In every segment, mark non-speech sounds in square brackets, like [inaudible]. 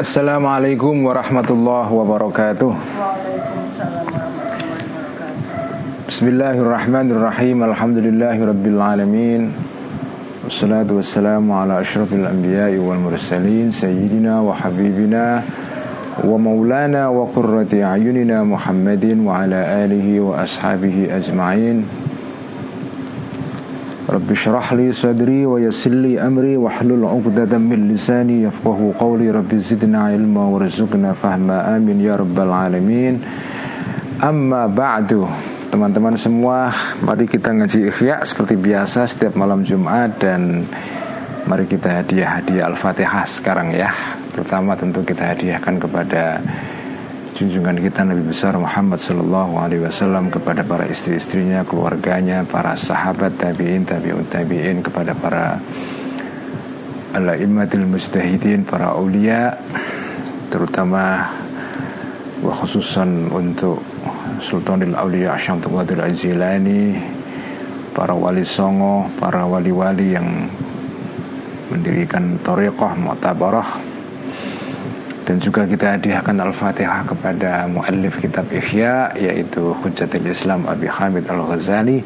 Assalamualaikum warahmatullahi wabarakatuh. Bismillahirrahmanirrahim. Alhamdulillahi rabbil alamin. Wassalatu wassalamu ala ashrafil anbiya'i wal mursalin Sayyidina wa habibina Wa maulana wa qurrati ayunina Muhammadin Wa ala alihi wa ashabihi ajma'in Syrah li sadri wa yassir li amri wahlul 'uqdatam min lisani yafqahu qawli Rabbi zidna ilma warzuqna fahma amin ya rabbal alamin. Amma ba'du. Teman-teman semua, mari kita ngaji ikhya seperti biasa setiap malam Jumat dan mari kita hadiah-hadiah Al-Fatihah sekarang ya. Pertama tentu kita hadiahkan kepada junjungan kita Nabi besar Muhammad Sallallahu Alaihi Wasallam kepada para istri-istrinya, keluarganya, para sahabat tabiin, tabiun tabiin, kepada para al-immatil mustahidin, para aulia, terutama wa khususan untuk Sultanil Aulia Asyamtul Qadir Azilani, para wali songo, para wali-wali yang mendirikan Toriqah Mu'tabarah dan juga kita hadiahkan Al-Fatihah kepada muallif kitab Ihya yaitu Hujjatul Islam Abi Hamid Al-Ghazali.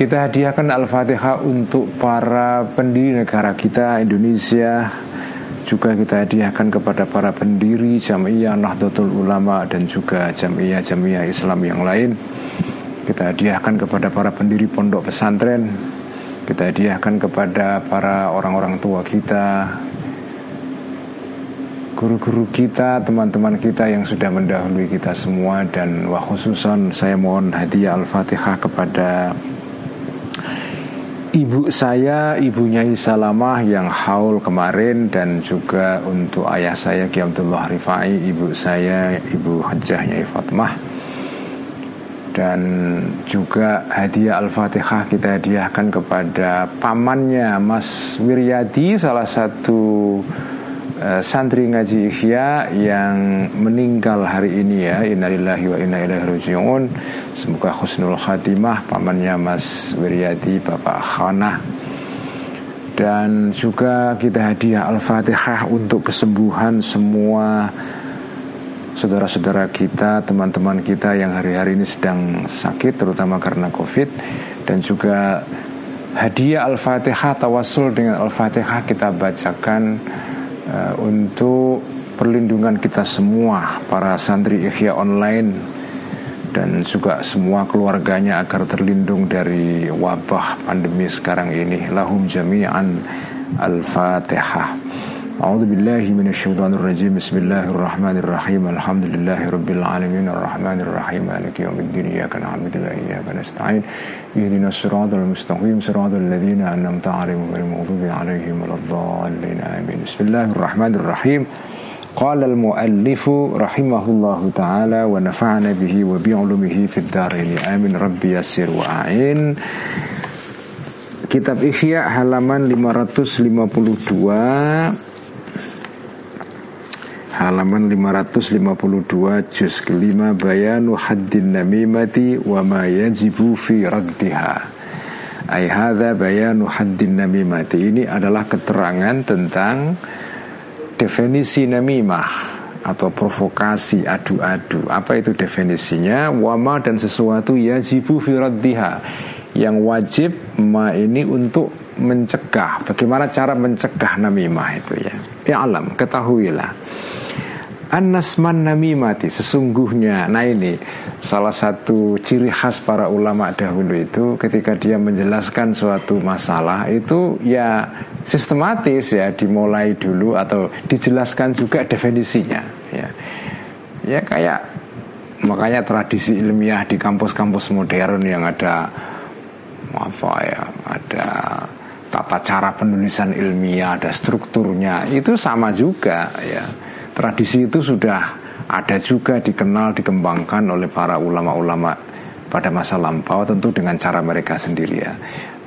Kita hadiahkan Al-Fatihah untuk para pendiri negara kita Indonesia. Juga kita hadiahkan kepada para pendiri Jamiyah Nahdlatul Ulama dan juga Jamiyah-Jamiyah Islam yang lain. Kita hadiahkan kepada para pendiri pondok pesantren. Kita hadiahkan kepada para orang-orang tua kita, guru-guru kita, teman-teman kita yang sudah mendahului kita semua dan wah khususan saya mohon hadiah Al-Fatihah kepada ibu saya, ibunya Salamah yang haul kemarin dan juga untuk ayah saya Ki Abdullah Rifai, ibu saya, ibu Hajahnya Fatmah. Dan juga hadiah Al-Fatihah kita hadiahkan kepada pamannya Mas Wiryadi salah satu uh, santri ngaji Ihya yang meninggal hari ini ya innalillahi wa inna ilaihi rajiun. Semoga husnul khatimah pamannya Mas Wiryadi Bapak Khana dan juga kita hadiah Al-Fatihah untuk kesembuhan semua saudara-saudara kita, teman-teman kita yang hari-hari ini sedang sakit terutama karena Covid. Dan juga hadiah Al-Fatihah tawasul dengan Al-Fatihah kita bacakan uh, untuk perlindungan kita semua para santri Ikhya online dan juga semua keluarganya agar terlindung dari wabah pandemi sekarang ini. Lahum jami'an al-fatihah أعوذ بالله من الشيطان الرجيم. بسم الله الرحمن الرحيم. الحمد لله رب العالمين. الرحمن الرحيم. مالك يوم الدين. إياك نعبد وإياك نستعين. اهدنا الصراط المستقيم. صراط الذين أنعمت عليهم غير المغضوب عليهم ولا الضالين. آمين. بسم الله الرحمن الرحيم. قال المؤلف رحمه الله تعالى ونفعنا به وبعلمه في الدارين. آمين. ربي يسر وأعين. Kitab Ihya halaman 552 halaman 552 juz kelima bayanu haddin namimati wa ma yajibu fi raddiha. Ay hadza bayanu haddin namimati. Ini adalah keterangan tentang definisi namimah atau provokasi adu-adu. Apa itu definisinya? Wama dan sesuatu yajibu fi raddiha. Yang wajib ma ini untuk mencegah. Bagaimana cara mencegah namimah itu ya? Ya alam ketahuilah An-nasman namimati sesungguhnya. Nah ini salah satu ciri khas para ulama dahulu itu Ketika dia menjelaskan suatu masalah Itu ya sistematis ya Dimulai dulu atau dijelaskan juga definisinya Ya, ya kayak Makanya tradisi ilmiah di kampus-kampus modern yang ada Apa ya Ada tata cara penulisan ilmiah Ada strukturnya Itu sama juga ya tradisi itu sudah ada juga dikenal dikembangkan oleh para ulama-ulama pada masa lampau tentu dengan cara mereka sendiri ya.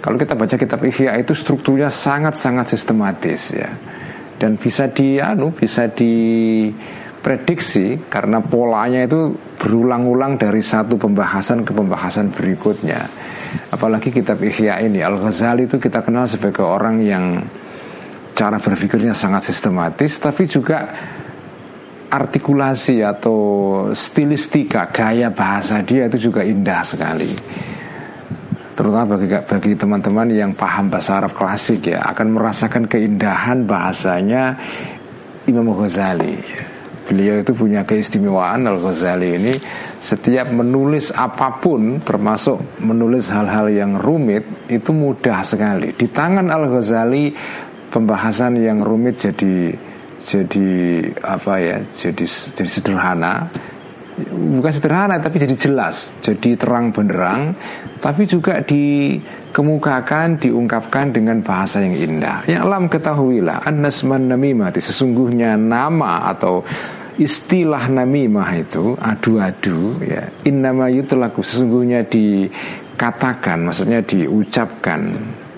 Kalau kita baca kitab Ihya itu strukturnya sangat-sangat sistematis ya. Dan bisa di anu bisa diprediksi karena polanya itu berulang-ulang dari satu pembahasan ke pembahasan berikutnya. Apalagi kitab Ihya ini Al-Ghazali itu kita kenal sebagai orang yang cara berpikirnya sangat sistematis tapi juga artikulasi atau stilistika gaya bahasa dia itu juga indah sekali. Terutama bagi bagi teman-teman yang paham bahasa Arab klasik ya akan merasakan keindahan bahasanya Imam Ghazali. Beliau itu punya keistimewaan Al Ghazali ini setiap menulis apa pun termasuk menulis hal-hal yang rumit itu mudah sekali. Di tangan Al Ghazali pembahasan yang rumit jadi jadi apa ya jadi jadi sederhana. Bukan sederhana tapi jadi jelas. Jadi terang benderang tapi juga dikemukakan diungkapkan dengan bahasa yang indah. Yang alam ketahuilah an-nasman namimati sesungguhnya nama atau istilah namimah itu adu-adu ya innama yutlaku sesungguhnya dikatakan maksudnya diucapkan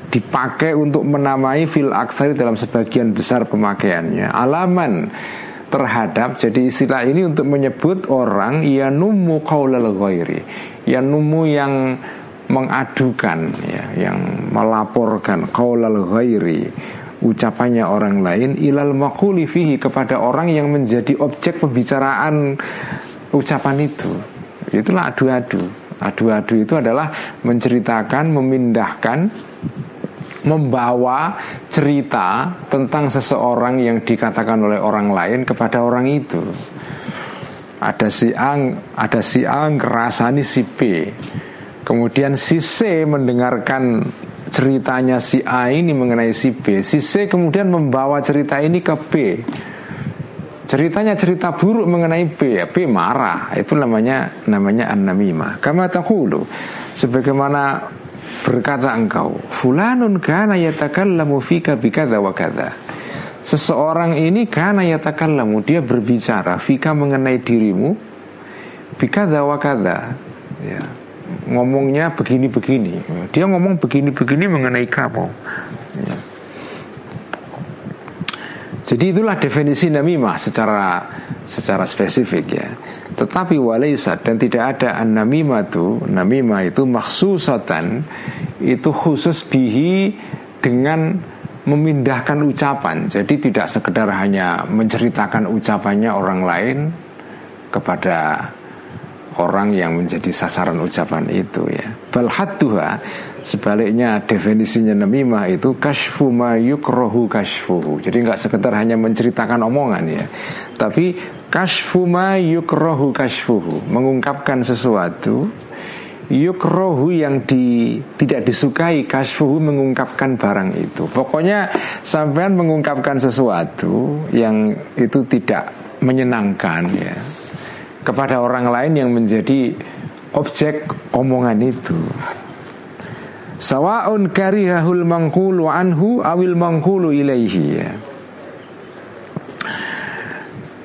dipakai untuk menamai fil aksari dalam sebagian besar pemakaiannya. Alaman terhadap jadi istilah ini untuk menyebut orang yang numu qaulal ghairi yang numu yang mengadukan ya yang melaporkan qaulal ghairi ucapannya orang lain ilal maquli fihi kepada orang yang menjadi objek pembicaraan ucapan itu. Itulah adu-adu. Adu-adu itu adalah menceritakan memindahkan membawa cerita tentang seseorang yang dikatakan oleh orang lain kepada orang itu. Ada si A, ada si A ngerasani si B. Kemudian si C mendengarkan ceritanya si A ini mengenai si B. Si C kemudian membawa cerita ini ke B. Ceritanya cerita buruk mengenai B, B marah. Itu namanya namanya an-namimah. Kama. Sebagaimana berkata engkau fulanun kana yatakallamu fika bikadza wa kadza seseorang ini kana yatakallamu dia berbicara fika mengenai dirimu bikadza wa kadza ya ngomongnya begini-begini. Dia ngomong begini-begini mengenai kamu. Ya. jadi itulah definisi namimah secara secara spesifik ya tetapi walaisat dan tidak ada an namimatu namimah itu maksusatan itu khusus bihi dengan memindahkan ucapan. Jadi tidak sekedar hanya menceritakan ucapannya orang lain kepada orang yang menjadi sasaran ucapan itu ya. Balhatuha sebaliknya definisinya namimah itu kashfu ma yukrohu kashfuhu. Jadi nggak sekedar hanya menceritakan omongan ya, tapi Kashfu ma yukrohu kashfuhu Mengungkapkan sesuatu Yukrohu yang di, tidak disukai Kashfuhu mengungkapkan barang itu Pokoknya sampean mengungkapkan sesuatu Yang itu tidak menyenangkan ya Kepada orang lain yang menjadi Objek omongan itu. Sawa'un karihahul mangkulu anhu Awil mangkulu ilaihi.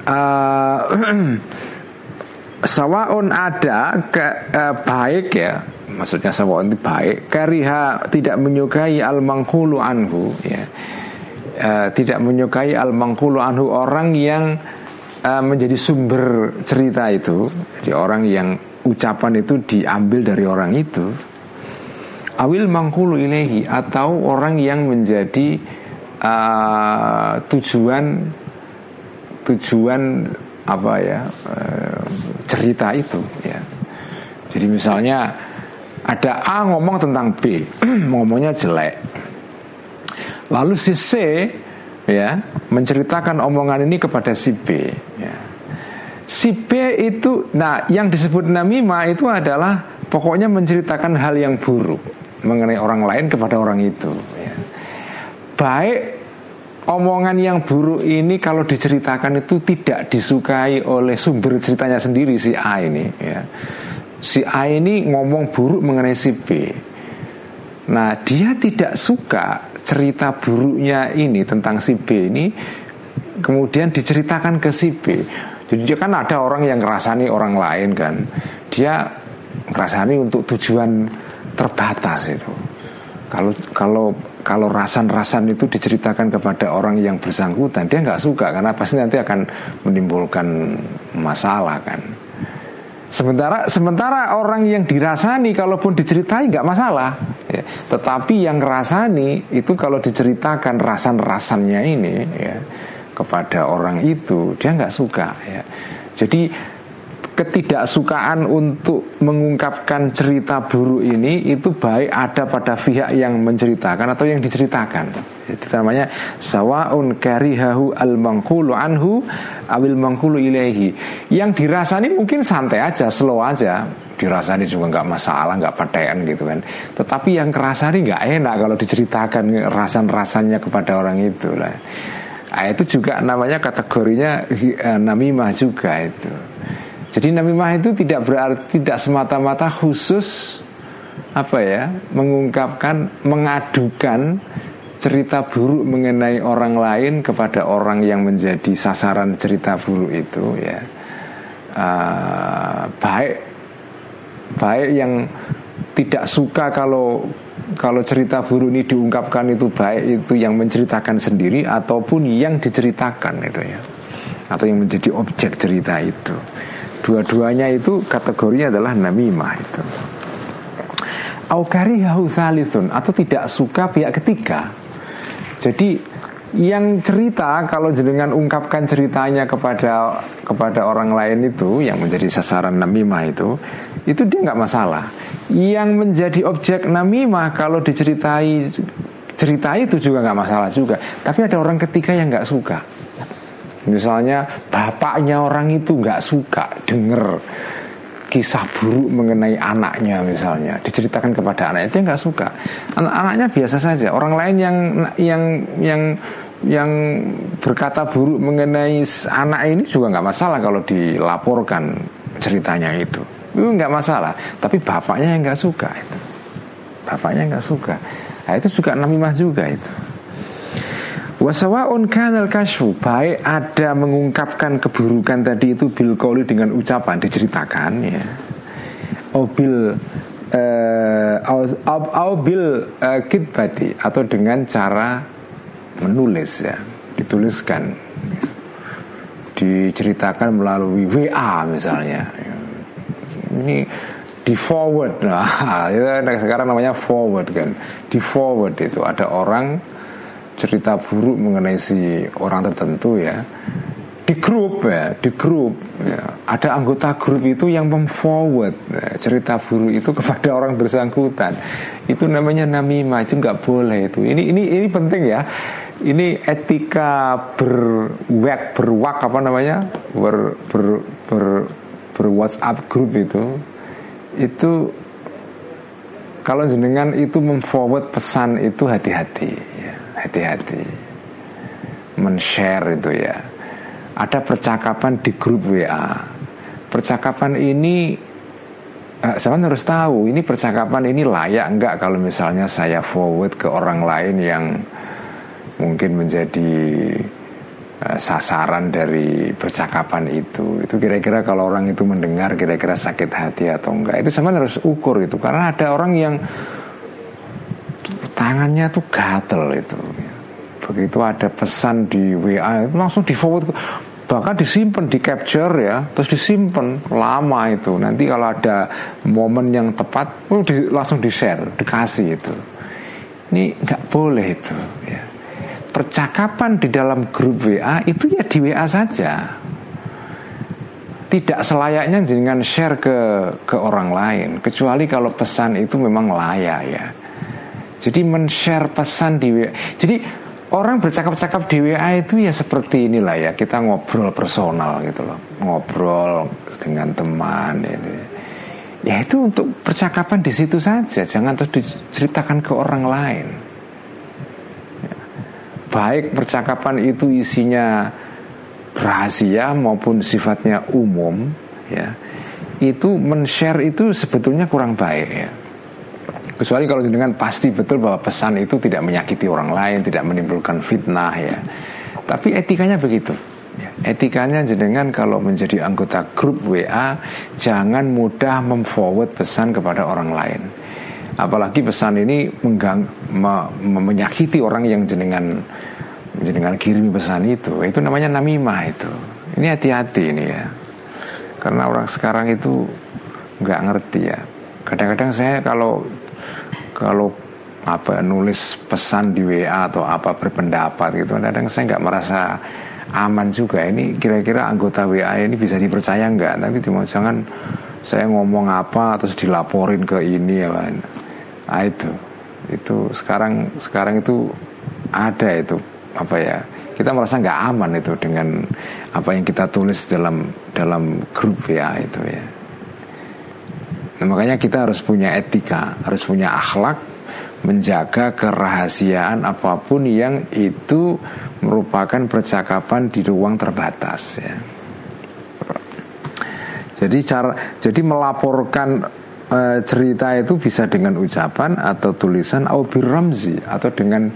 Uh, [clears throat] sawaun ada ke, uh, baik ya maksudnya sawaun itu baik kariha tidak menyukai al mangkulu anhu ya. Uh, tidak menyukai al mangkulu anhu orang yang uh, menjadi sumber cerita itu jadi orang yang ucapan itu diambil dari orang itu awil mangkulu ilahi atau orang yang menjadi uh, tujuan tujuan apa ya eh, cerita itu ya. Jadi misalnya ada A ngomong tentang B, [clears throat] ngomongnya jelek. Lalu si C ya menceritakan omongan ini kepada si B. Ya. Si B itu, nah yang disebut namimah itu adalah pokoknya menceritakan hal yang buruk mengenai orang lain kepada orang itu. Ya. Baik omongan yang buruk ini kalau diceritakan itu tidak disukai oleh sumber ceritanya sendiri si A ini ya. Si A ini ngomong buruk mengenai si B. Nah, dia tidak suka cerita buruknya ini tentang si B ini kemudian diceritakan ke si B. Jadi kan ada orang yang ngerasani orang lain kan. Dia ngerasani untuk tujuan terbatas itu. Kalau kalau kalau rasan-rasan itu diceritakan kepada orang yang bersangkutan dia nggak suka karena pasti nanti akan menimbulkan masalah kan sementara sementara orang yang dirasani kalaupun diceritai nggak masalah ya. tetapi yang ngerasani itu kalau diceritakan rasan-rasannya ini ya kepada orang itu dia nggak suka ya jadi ketidaksukaan untuk mengungkapkan cerita buruk ini itu baik ada pada pihak yang menceritakan atau yang diceritakan. Itu namanya sawaun karihahu al mangkulu anhu awil mangkulu ilaihi. Yang dirasani mungkin santai aja, slow aja. Dirasani juga nggak masalah, nggak patean gitu kan. Tetapi yang kerasani nggak enak kalau diceritakan rasan-rasannya kepada orang itu lah. Nah, itu juga namanya kategorinya eh, namimah juga itu. Jadi namimah itu tidak berarti tidak semata-mata khusus apa ya mengungkapkan mengadukan cerita buruk mengenai orang lain kepada orang yang menjadi sasaran cerita buruk itu ya. Uh, baik baik yang tidak suka kalau kalau cerita buruk ini diungkapkan itu baik itu yang menceritakan sendiri ataupun yang diceritakan itu ya atau yang menjadi objek cerita itu Dua-duanya itu kategorinya adalah namimah itu. Aukarihahu salithun atau tidak suka pihak ketiga. Jadi yang cerita kalau jenengan ungkapkan ceritanya kepada kepada orang lain itu yang menjadi sasaran namimah itu itu dia nggak masalah. Yang menjadi objek namimah kalau diceritai cerita itu juga nggak masalah juga. Tapi ada orang ketiga yang nggak suka. Misalnya bapaknya orang itu nggak suka denger kisah buruk mengenai anaknya misalnya. Diceritakan kepada anaknya dia nggak suka. Anak-anaknya biasa saja. Orang lain yang yang yang yang berkata buruk mengenai anak ini juga nggak masalah kalau dilaporkan ceritanya itu. Itu nggak masalah. Tapi bapaknya yang nggak suka itu. Bapaknya nggak suka. Nah, itu juga namimah juga itu Wasawaun kanal kasfu Baik ada mengungkapkan keburukan tadi itu Bil koli dengan ucapan diceritakan ya. Obil uh, bil uh, kitbati Atau dengan cara menulis ya. Dituliskan Diceritakan melalui WA misalnya. Ini di forward [laughs] nah sekarang namanya forward kan. Di forward itu ada orang cerita buruk mengenai si orang tertentu ya. Di grup ya di grup. Ya, ada anggota grup itu yang memforward ya, cerita buruk itu kepada orang bersangkutan. Itu namanya namimah itu nggak boleh itu. Ini ini ini penting ya. Ini etika berwek berwak apa namanya? Ber ber ber, ber WhatsApp grup itu. Itu kalau jenengan itu memforward pesan itu hati-hati hati-hati. Men-share itu ya. Ada percakapan di grup WA percakapan ini eh, saya harus tahu ini percakapan ini layak enggak kalau misalnya saya forward ke orang lain yang mungkin menjadi uh, sasaran dari percakapan itu. Itu kira-kira kalau orang itu mendengar kira-kira sakit hati atau enggak itu sama harus ukur itu. Karena ada orang yang tangannya tuh gatel itu. Begitu ada pesan di WA langsung di forward bahkan disimpan di capture ya terus disimpan lama itu. Nanti kalau ada momen yang tepat oh, langsung di share dikasih itu. Ini nggak boleh itu ya. Percakapan di dalam grup WA itu ya di WA saja. Tidak selayaknya dengan share ke ke orang lain kecuali kalau pesan itu memang layak ya jadi men-share pesan di WA. Jadi orang bercakap-cakap di WA itu ya seperti inilah ya kita ngobrol personal gitu loh. Ngobrol dengan teman itu ya itu untuk percakapan di situ saja jangan terus diceritakan ke orang lain. Ya. baik percakapan itu isinya rahasia maupun sifatnya umum ya. Itu men-share itu sebetulnya kurang baik ya Kecuali kalau dengan pasti betul bahwa pesan itu tidak menyakiti orang lain, tidak menimbulkan fitnah ya. Tapi etikanya begitu. Ya, etikanya jenengan kalau menjadi anggota grup WA jangan mudah memforward pesan kepada orang lain. Apalagi pesan ini menggang, me, me, menyakiti orang yang jenengan jenengan kirim pesan itu. Itu namanya namimah itu. Ini hati-hati ini ya. Karena orang sekarang itu nggak ngerti ya. Kadang-kadang saya kalau kalau apa nulis pesan di WA atau apa berpendapat gitu kadang saya nggak merasa aman juga. Ini kira-kira anggota WA ini bisa dipercaya nggak? Nanti jangan saya ngomong apa terus dilaporin ke ini ya nah, itu. Itu sekarang sekarang itu ada itu apa ya kita merasa nggak aman itu dengan apa yang kita tulis dalam dalam grup WA itu ya nah, makanya kita harus punya etika harus punya akhlak menjaga kerahasiaan apa pun yang itu merupakan percakapan di ruang terbatas ya. Jadi cara jadi melaporkan e, cerita itu bisa dengan ucapan atau tulisan atau biramzi atau dengan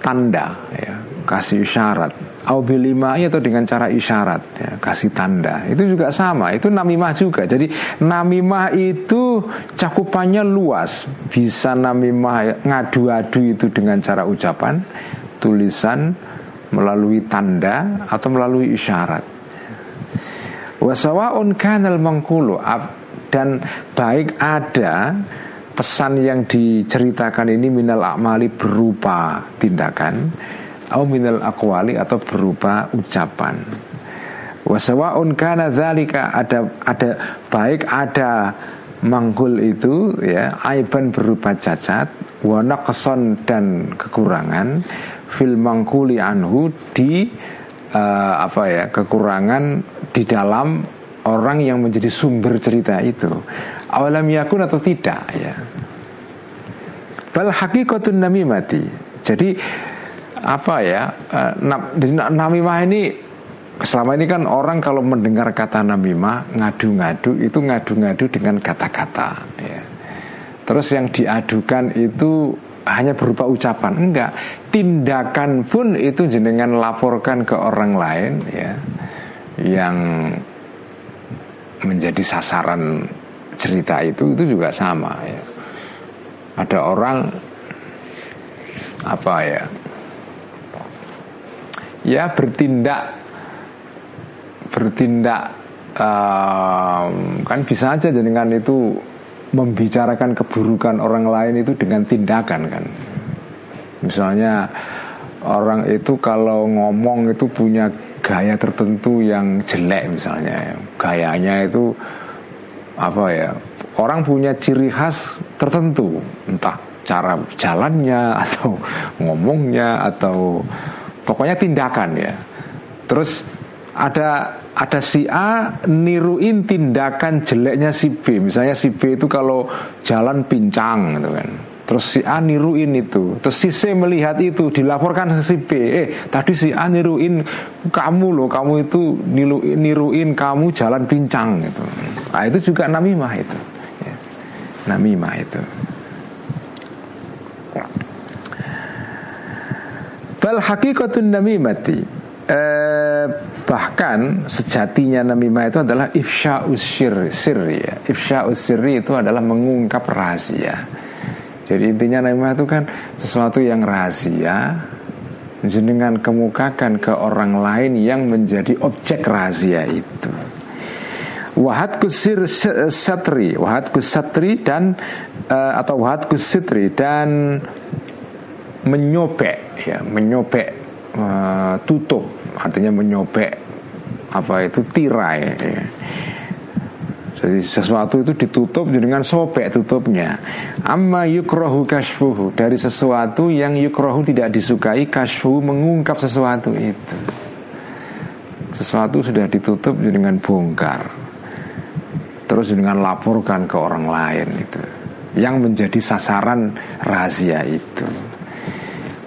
tanda ya, kasih isyarat Aubilimai atau dengan cara isyarat ya, Kasih tanda. Itu juga sama Itu namimah juga. Jadi namimah itu cakupannya luas. Bisa namimah ngadu-adu itu dengan cara ucapan Tulisan Melalui tanda Atau melalui isyarat. Wasawaun kanal mengkulu Dan baik ada Pesan yang diceritakan ini Minal akmali berupa tindakan au minal aqwali atau berupa ucapan. Wasawaun kana dzalika ada ada baik ada mangkul itu ya aiban berupa cacat wa naqsan dan kekurangan fil mangkuli anhu di uh, apa ya kekurangan di dalam orang yang menjadi sumber cerita itu. Awalam yakun atau tidak ya. Bal haqiqatun namimati. Jadi apa ya uh, namimah ini selama ini kan orang kalau mendengar kata namimah ngadu-ngadu itu ngadu-ngadu dengan kata-kata ya. terus yang diadukan itu hanya berupa ucapan enggak tindakan pun itu jenengan laporkan ke orang lain ya yang menjadi sasaran cerita itu itu juga sama ya ada orang apa ya ya bertindak bertindak um, kan bisa aja dengan itu membicarakan keburukan orang lain itu dengan tindakan kan. Misalnya orang itu kalau ngomong itu punya gaya tertentu yang jelek misalnya. Gayanya itu apa ya orang punya ciri khas tertentu. Entah cara jalannya atau ngomongnya atau pokoknya tindakan ya. Terus ada ada si A niruin tindakan jeleknya si B. Misalnya si B itu kalau jalan pincang gitu kan. Terus si A niruin itu. Terus si C melihat itu dilaporkan ke si B. Eh tadi si A niruin kamu loh. Kamu itu niru, niruin kamu jalan pincang gitu. Nah itu juga namimah itu. Ya. namimah itu Bal hakikatun namimati. Eh, Bahkan sejatinya namimah itu adalah ifsya'us sirri, sirri ya. Sirri itu adalah mengungkap rahasia Jadi intinya namimah itu kan sesuatu yang rahasia Jenengan kemukakan ke orang lain yang menjadi objek rahasia itu. Wahad kusir satri Wahad kusatri dan uh, Atau wahad kusitri Dan menyobek ya menyobek uh, tutup artinya menyobek apa itu tirai ya. Jadi sesuatu itu ditutup dengan sobek tutupnya. Amma yukrohu kashfuhu dari sesuatu yang yukrohu tidak disukai kashfuhu mengungkap sesuatu itu. Sesuatu sudah ditutup dengan bongkar. Terus dengan laporkan ke orang lain itu. Yang menjadi sasaran rahasia itu.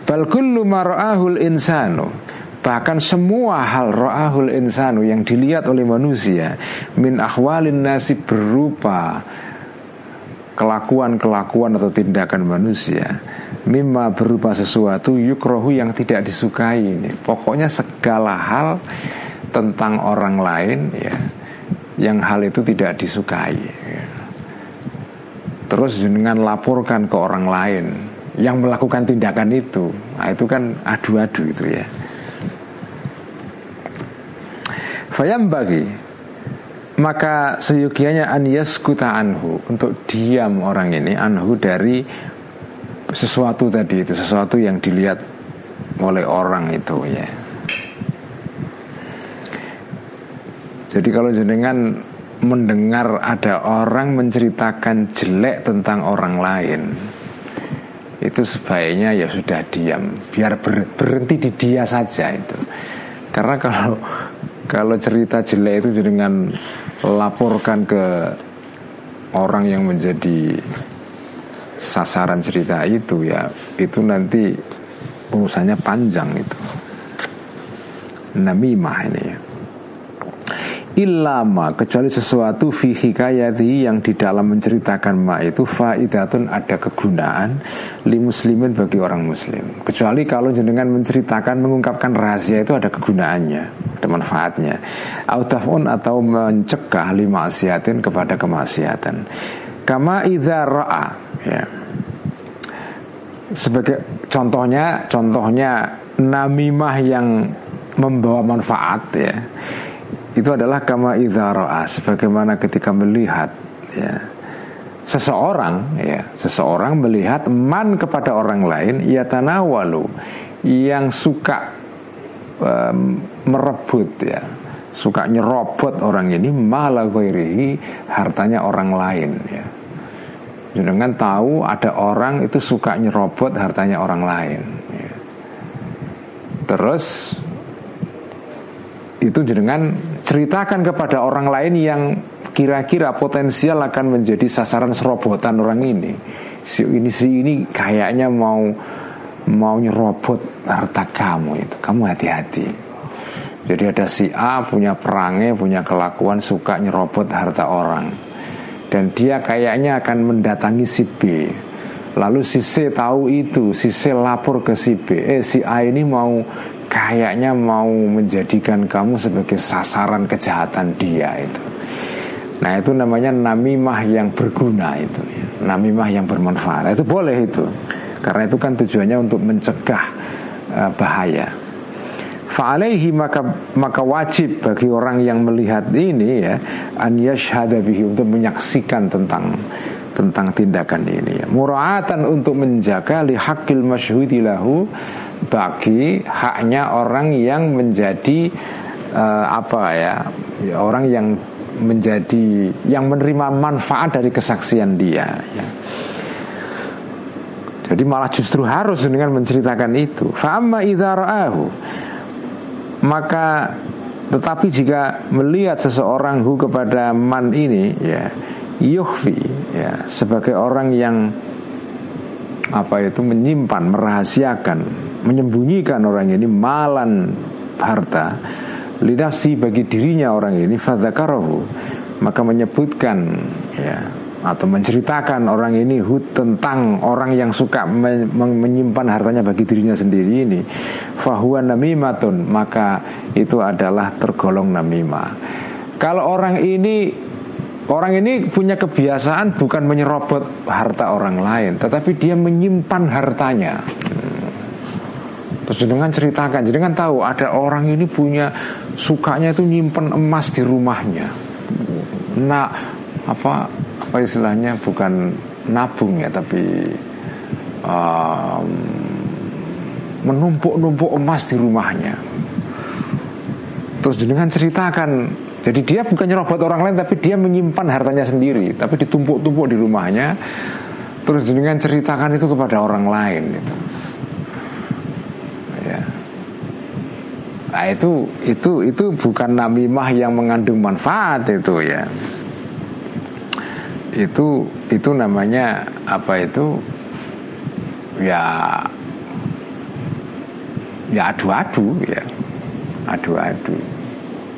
Bal kullu insanu. Bahkan semua hal ro'ahul insanu yang dilihat oleh manusia Min akhwalin nasi berupa kelakuan-kelakuan atau tindakan manusia. Mimma berupa sesuatu yukrohu yang tidak disukai ini. Pokoknya segala hal tentang orang lain ya Yang hal itu tidak disukai ya. Terus dengan laporkan ke orang lain yang melakukan tindakan itu. Nah, itu kan adu-adu itu ya. Fayam bagi maka seyukianya an yaskuta anhu untuk diam orang ini anhu dari sesuatu tadi itu sesuatu yang dilihat oleh orang itu ya. Jadi kalau jenengan mendengar ada orang menceritakan jelek tentang orang lain itu sebaiknya ya sudah diam. Biar ber, berhenti di dia saja itu. Karena kalau kalau cerita jelek itu dengan laporkan ke orang yang menjadi sasaran cerita itu ya itu nanti urusannya panjang itu. Namimah ini Ilama kecuali sesuatu fi hikayati yang di dalam menceritakan ma itu faidatun ada kegunaan li muslimin bagi orang muslim. Kecuali kalau jenengan menceritakan mengungkapkan rahasia itu ada kegunaannya, ada manfaatnya. Autafun atau mencegah li maksiatin kepada kemaksiatan. Kama idza ra'a ya. Sebagai contohnya contohnya namimah yang membawa manfaat ya itu adalah kama idharoa sebagaimana ketika melihat ya. Seseorang ya seseorang melihat man kepada orang lain ya tanawalu yang suka um, merebut ya. Suka nyerobot orang ini malah hartanya orang lain ya. Dengan tahu ada orang itu suka nyerobot hartanya orang lain ya. terus itu dengan ceritakan kepada orang lain yang kira-kira potensial akan menjadi sasaran serobotan orang ini. Si ini si ini kayaknya mau mau nyerobot harta kamu itu. Kamu hati-hati. Jadi ada si A punya perangai, punya kelakuan suka nyerobot harta orang. Dan dia kayaknya akan mendatangi si B. Lalu si C tahu itu, si C lapor ke si B. Eh si A ini mau kayaknya mau menjadikan kamu sebagai sasaran kejahatan dia itu. Nah itu namanya namimah yang berguna itu ya. Namimah yang bermanfaat Itu boleh itu Karena itu kan tujuannya untuk mencegah uh, bahaya Fa'alaihi maka maka wajib bagi orang yang melihat ini ya an yashhada untuk menyaksikan tentang tentang tindakan ini ya. Muraatan untuk menjaga li haqqil masyhudi lahu bagi haknya orang yang menjadi uh, apa ya, orang yang menjadi yang menerima manfaat dari kesaksian dia ya. Jadi malah justru harus dengan menceritakan itu. Fa'amma idhara'ahu Maka tetapi jika melihat seseorang hu kepada man ini ya yuhfi ya sebagai orang yang apa itu menyimpan merahasiakan menyembunyikan orang ini malan harta lidafsi bagi dirinya orang ini fadzakarahu. Maka menyebutkan ya atau menceritakan orang ini hud tentang orang yang suka menyimpan hartanya bagi dirinya sendiri ini fahuwa namimatun. Maka itu adalah tergolong namimah. Kalau orang ini orang ini punya kebiasaan bukan menyerobot harta orang lain tetapi dia menyimpan hartanya Terus jenengan ceritakan, jenengan tahu ada orang ini punya sukanya itu nyimpen emas di rumahnya. Nah, apa apa istilahnya bukan nabung ya, tapi um, menumpuk-numpuk emas di rumahnya. Terus jenengan ceritakan, jadi dia bukan nyerobot orang lain, tapi dia menyimpan hartanya sendiri, tapi ditumpuk-tumpuk di rumahnya. Terus jenengan ceritakan itu kepada orang lain. Gitu. Nah, itu itu itu bukan namimah yang mengandung manfaat itu ya. Itu itu namanya apa itu ya ya adu-adu ya. Adu-adu.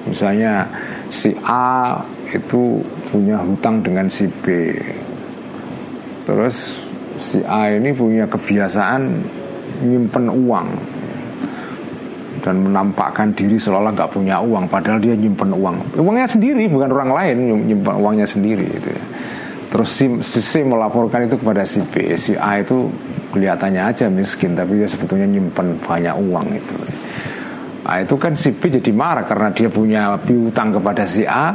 Misalnya si A itu punya hutang dengan si B. Terus si A ini punya kebiasaan nyimpen uang dan menampakkan diri seolah nggak punya uang padahal dia nyimpen uang. Uangnya sendiri bukan orang lain nyimpen uangnya sendiri itu ya. Terus si, si C melaporkan itu kepada si B si A itu kelihatannya aja miskin tapi dia sebetulnya nyimpen banyak uang itu. Nah, itu kan si B jadi marah karena dia punya piutang kepada si A.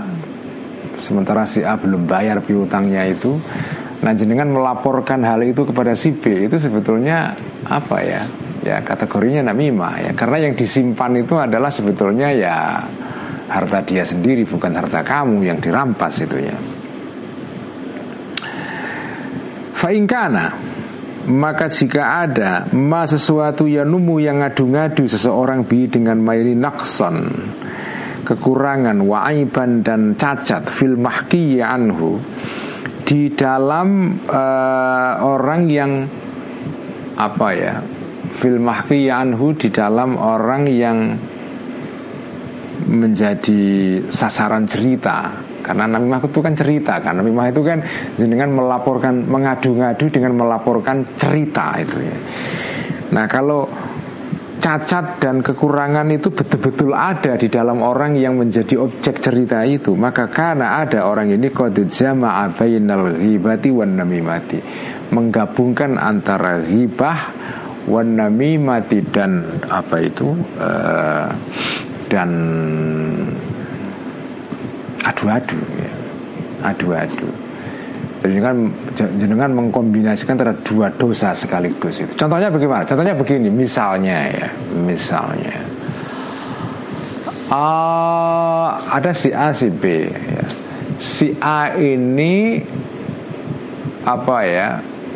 Sementara si A belum bayar piutangnya itu. Nah jenengan melaporkan hal itu kepada si B itu sebetulnya apa ya ya kategorinya namimah ya. Karena yang disimpan itu adalah sebetulnya ya harta dia sendiri bukan harta kamu yang dirampas itu ya Fa'ingkana maka jika ada ma sesuatu yang numu yang ngadu-ngadu seseorang bi dengan maili nakson kekurangan wa'aiban dan cacat fil mahki anhu di dalam uh, orang yang apa ya fil mahki anhu di dalam orang yang menjadi sasaran cerita. Karena namimah itu kan cerita kan? Namimah itu kan dengan melaporkan mengadu-ngadu dengan melaporkan cerita itu ya. Nah kalau cacat dan kekurangan itu betul-betul ada di dalam orang yang menjadi objek cerita itu maka karena ada orang ini qad jama'a ghibati wan namimati menggabungkan antara ghibah wan namimati dan apa itu? Uh, dan adu-adu ya. adu-adu. Jenengan jenengan mengkombinasikan antara dua dosa sekaligus itu. Contohnya bagaimana? Contohnya begini misalnya ya. Misalnya. Uh, ada si A si B ya. si A ini apa ya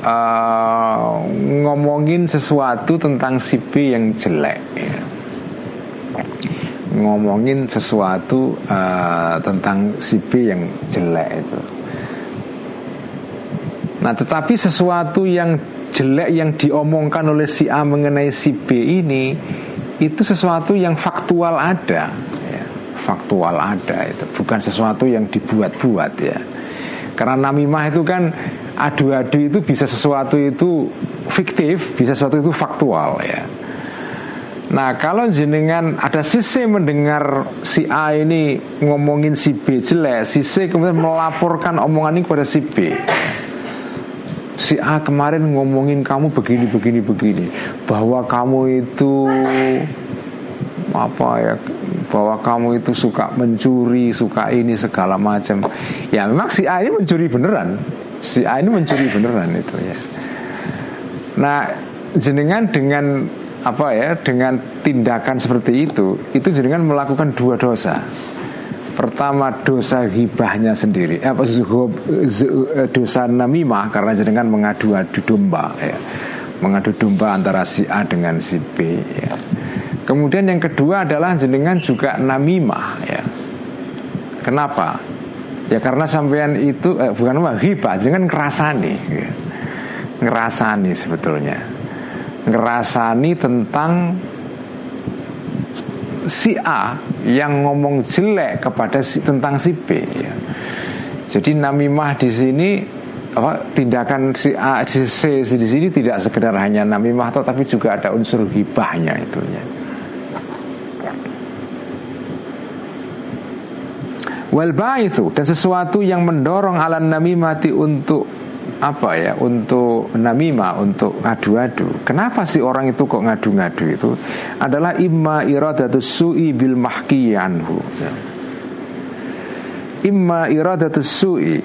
uh, ngomongin sesuatu tentang si B yang jelek ya ngomongin sesuatu uh, tentang si B yang jelek itu. Nah, tetapi sesuatu yang jelek yang diomongkan oleh si A mengenai si B ini itu sesuatu yang faktual ada, ya. faktual ada itu, bukan sesuatu yang dibuat-buat ya. Karena namimah itu kan adu-adu itu bisa sesuatu itu fiktif, bisa sesuatu itu faktual ya. Nah kalau jenengan ada sisi mendengar si A ini ngomongin si B jelek Si C kemudian melaporkan omongan ini kepada si B. Si A kemarin ngomongin kamu begini begini begini. Bahwa kamu itu apa ya bahwa kamu itu suka mencuri suka ini segala macam. Ya memang si A ini mencuri beneran si A ini mencuri beneran itu ya. Nah jenengan dengan apa ya dengan tindakan seperti itu itu jenengan melakukan dua dosa. Pertama dosa hibahnya sendiri eh, apa dosa namimah karena jenengan mengadu-adu domba ya. Mengadu domba antara si A dengan si B ya. Kemudian yang kedua adalah jenengan juga namimah ya. Kenapa ya karena sampean itu eh, bukan apa hibah jangan ngerasani ngerasani sebetulnya ngerasani tentang si A yang ngomong jelek kepada si tentang si B ya. Jadi namimah di sini apa tindakan si A si C di sini tidak sekedar hanya namimah tapi juga ada unsur hibahnya itunya. Wal itu dan sesuatu yang mendorong alam namimati untuk apa ya untuk namima untuk ngadu-adu kenapa sih orang itu kok ngadu-ngadu itu? Adalah imma iradatus su'i bil mahki anhu. Ya. imma iradatus su'i.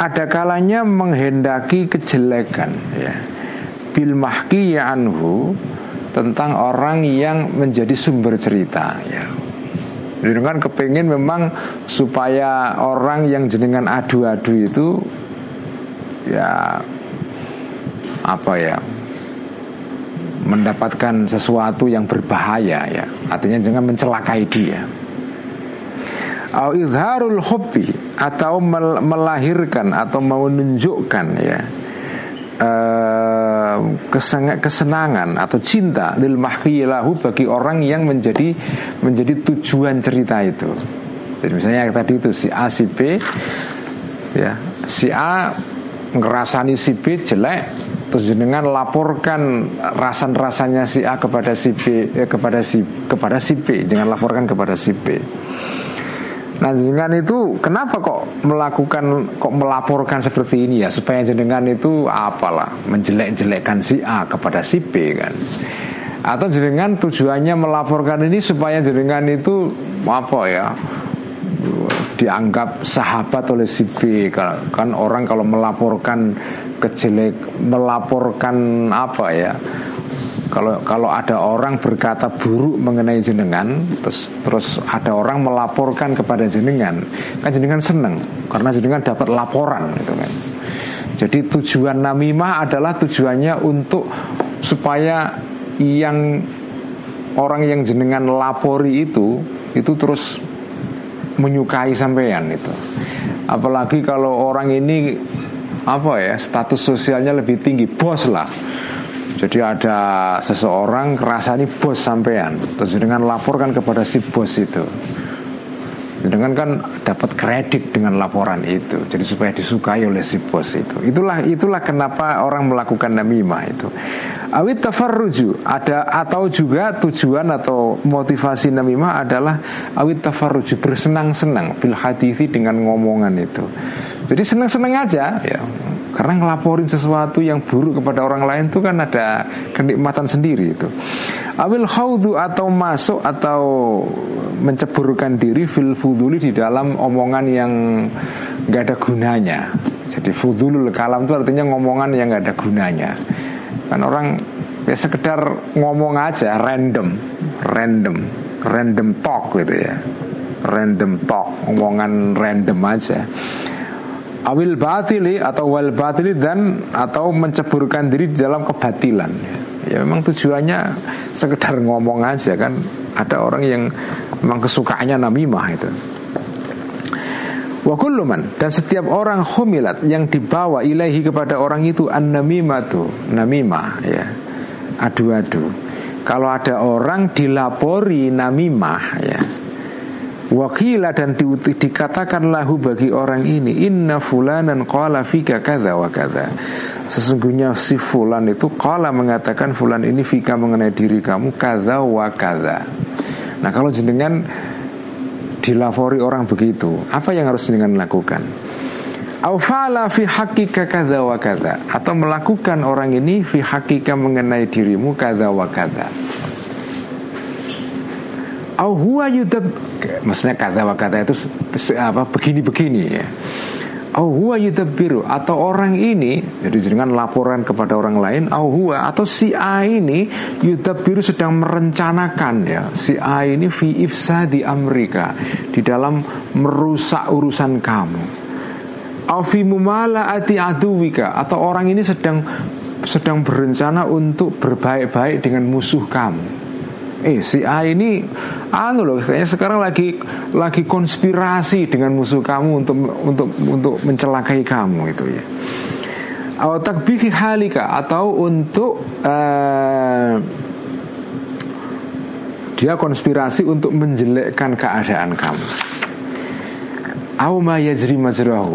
Ada kalanya menghendaki kejelekan ya. Bil mahki anhu tentang orang yang menjadi sumber cerita ya Jenengan kepingin memang supaya orang yang jenengan adu-adu itu ya apa ya mendapatkan sesuatu yang berbahaya ya. Artinya jangan mencelakai dia. Au izharul hubbi atau melahirkan atau menunjukkan ya uh, kesenangan atau cinta lil mahyilahu bagi orang yang menjadi menjadi tujuan cerita itu. Jadi misalnya tadi itu si A si B ya si A ngerasani si B jelek terus dengan laporkan rasan rasanya si A kepada si B eh, kepada si kepada si B jangan laporkan kepada si B Nah jenengan itu kenapa kok melakukan kok melaporkan seperti ini ya? Supaya jenengan itu apalah menjelek-jelekkan si A kepada si B kan? Atau jenengan tujuannya melaporkan ini supaya jenengan itu apa ya dianggap sahabat oleh si B kan orang kalau melaporkan kejelek melaporkan apa ya kalau kalau ada orang berkata buruk mengenai jenengan terus terus ada orang melaporkan kepada jenengan kan jenengan seneng karena jenengan dapat laporan gitu kan. Jadi tujuan namimah adalah tujuannya untuk supaya yang orang yang jenengan lapori itu itu terus menyukai sampean itu apalagi kalau orang ini apa ya status sosialnya lebih tinggi bos lah jadi ada seseorang ini bos sampean. Terus dengan laporkan kepada si bos itu. Dengan kan dapat kredit dengan laporan itu. Jadi supaya disukai oleh si bos itu. Itulah itulah kenapa orang melakukan namimah itu. Awit tafarruju. Ada atau juga tujuan atau motivasi namimah adalah awit tafarruju. Bersenang-senang. Bil hadithi dengan ngomongan itu. Jadi senang-senang aja. Ya karena ngelaporin sesuatu yang buruk kepada orang lain itu kan ada kenikmatan sendiri itu. Awil khawdu atau masuk atau menceburkan diri fil fuduli di dalam omongan yang nggak ada gunanya. Jadi fudulul kalam itu artinya ngomongan yang nggak ada gunanya. Kan orang ya sekedar ngomong aja random, random, random talk gitu ya. Random talk, omongan random aja awil batili atau wal batili dan atau menceburkan diri di dalam kebatilan. Ya memang tujuannya sekedar ngomong aja kan. Ada orang yang memang kesukaannya namimah itu. Wa kulluman dan setiap orang humilat yang dibawa ilahi kepada orang itu an namimatu namimah ya. Adu-adu. Kalau ada orang dilapori namimah ya Wakila dan di, dikatakan lahu bagi orang ini Inna fulanan qala fika kada wa kada Sesungguhnya si fulan itu Qala mengatakan fulan ini fika mengenai diri kamu kada wa kada Nah kalau jenengan dilapori orang begitu Apa yang harus jenengan lakukan? Aufala fi hakika kada wa kada Atau melakukan orang ini fi hakika mengenai dirimu kada wa kada au huwa yudab maksudnya kata kata itu apa begini-begini ya. Au huwa yudabbiru atau orang ini jadi dengan laporan kepada orang lain au huwa atau si A ini yudabbiru sedang merencanakan ya. Si A ini fi ifsadi Amerika di dalam merusak urusan kamu. Au fi ati aduwika atau orang ini sedang sedang berencana untuk berbaik-baik dengan musuh kamu eh si A ini anu loh kayaknya sekarang lagi lagi konspirasi dengan musuh kamu untuk untuk untuk mencelakai kamu itu ya. Atau halika atau untuk uh, dia konspirasi untuk menjelekkan keadaan kamu.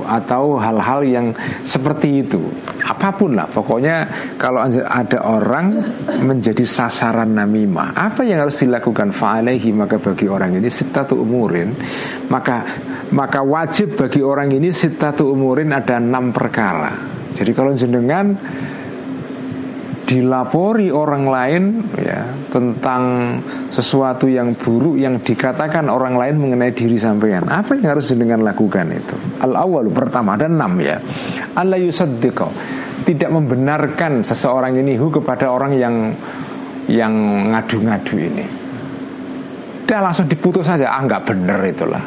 Atau hal-hal yang seperti itu apa pun lah pokoknya kalau ada orang menjadi sasaran namimah apa yang harus dilakukan? Fa'alaihi maka bagi orang ini sitatu umurin maka maka wajib bagi orang ini sitatu umurin ada enam perkara. Jadi kalau jenengan dilapori orang lain ya tentang sesuatu yang buruk yang dikatakan orang lain mengenai diri sampean. Apa yang harus dengan lakukan itu? Al awal pertama ada enam ya. Allah yusaddiqo tidak membenarkan seseorang ini hu kepada orang yang yang ngadu-ngadu ini. Dia langsung diputus saja ah nggak bener itulah.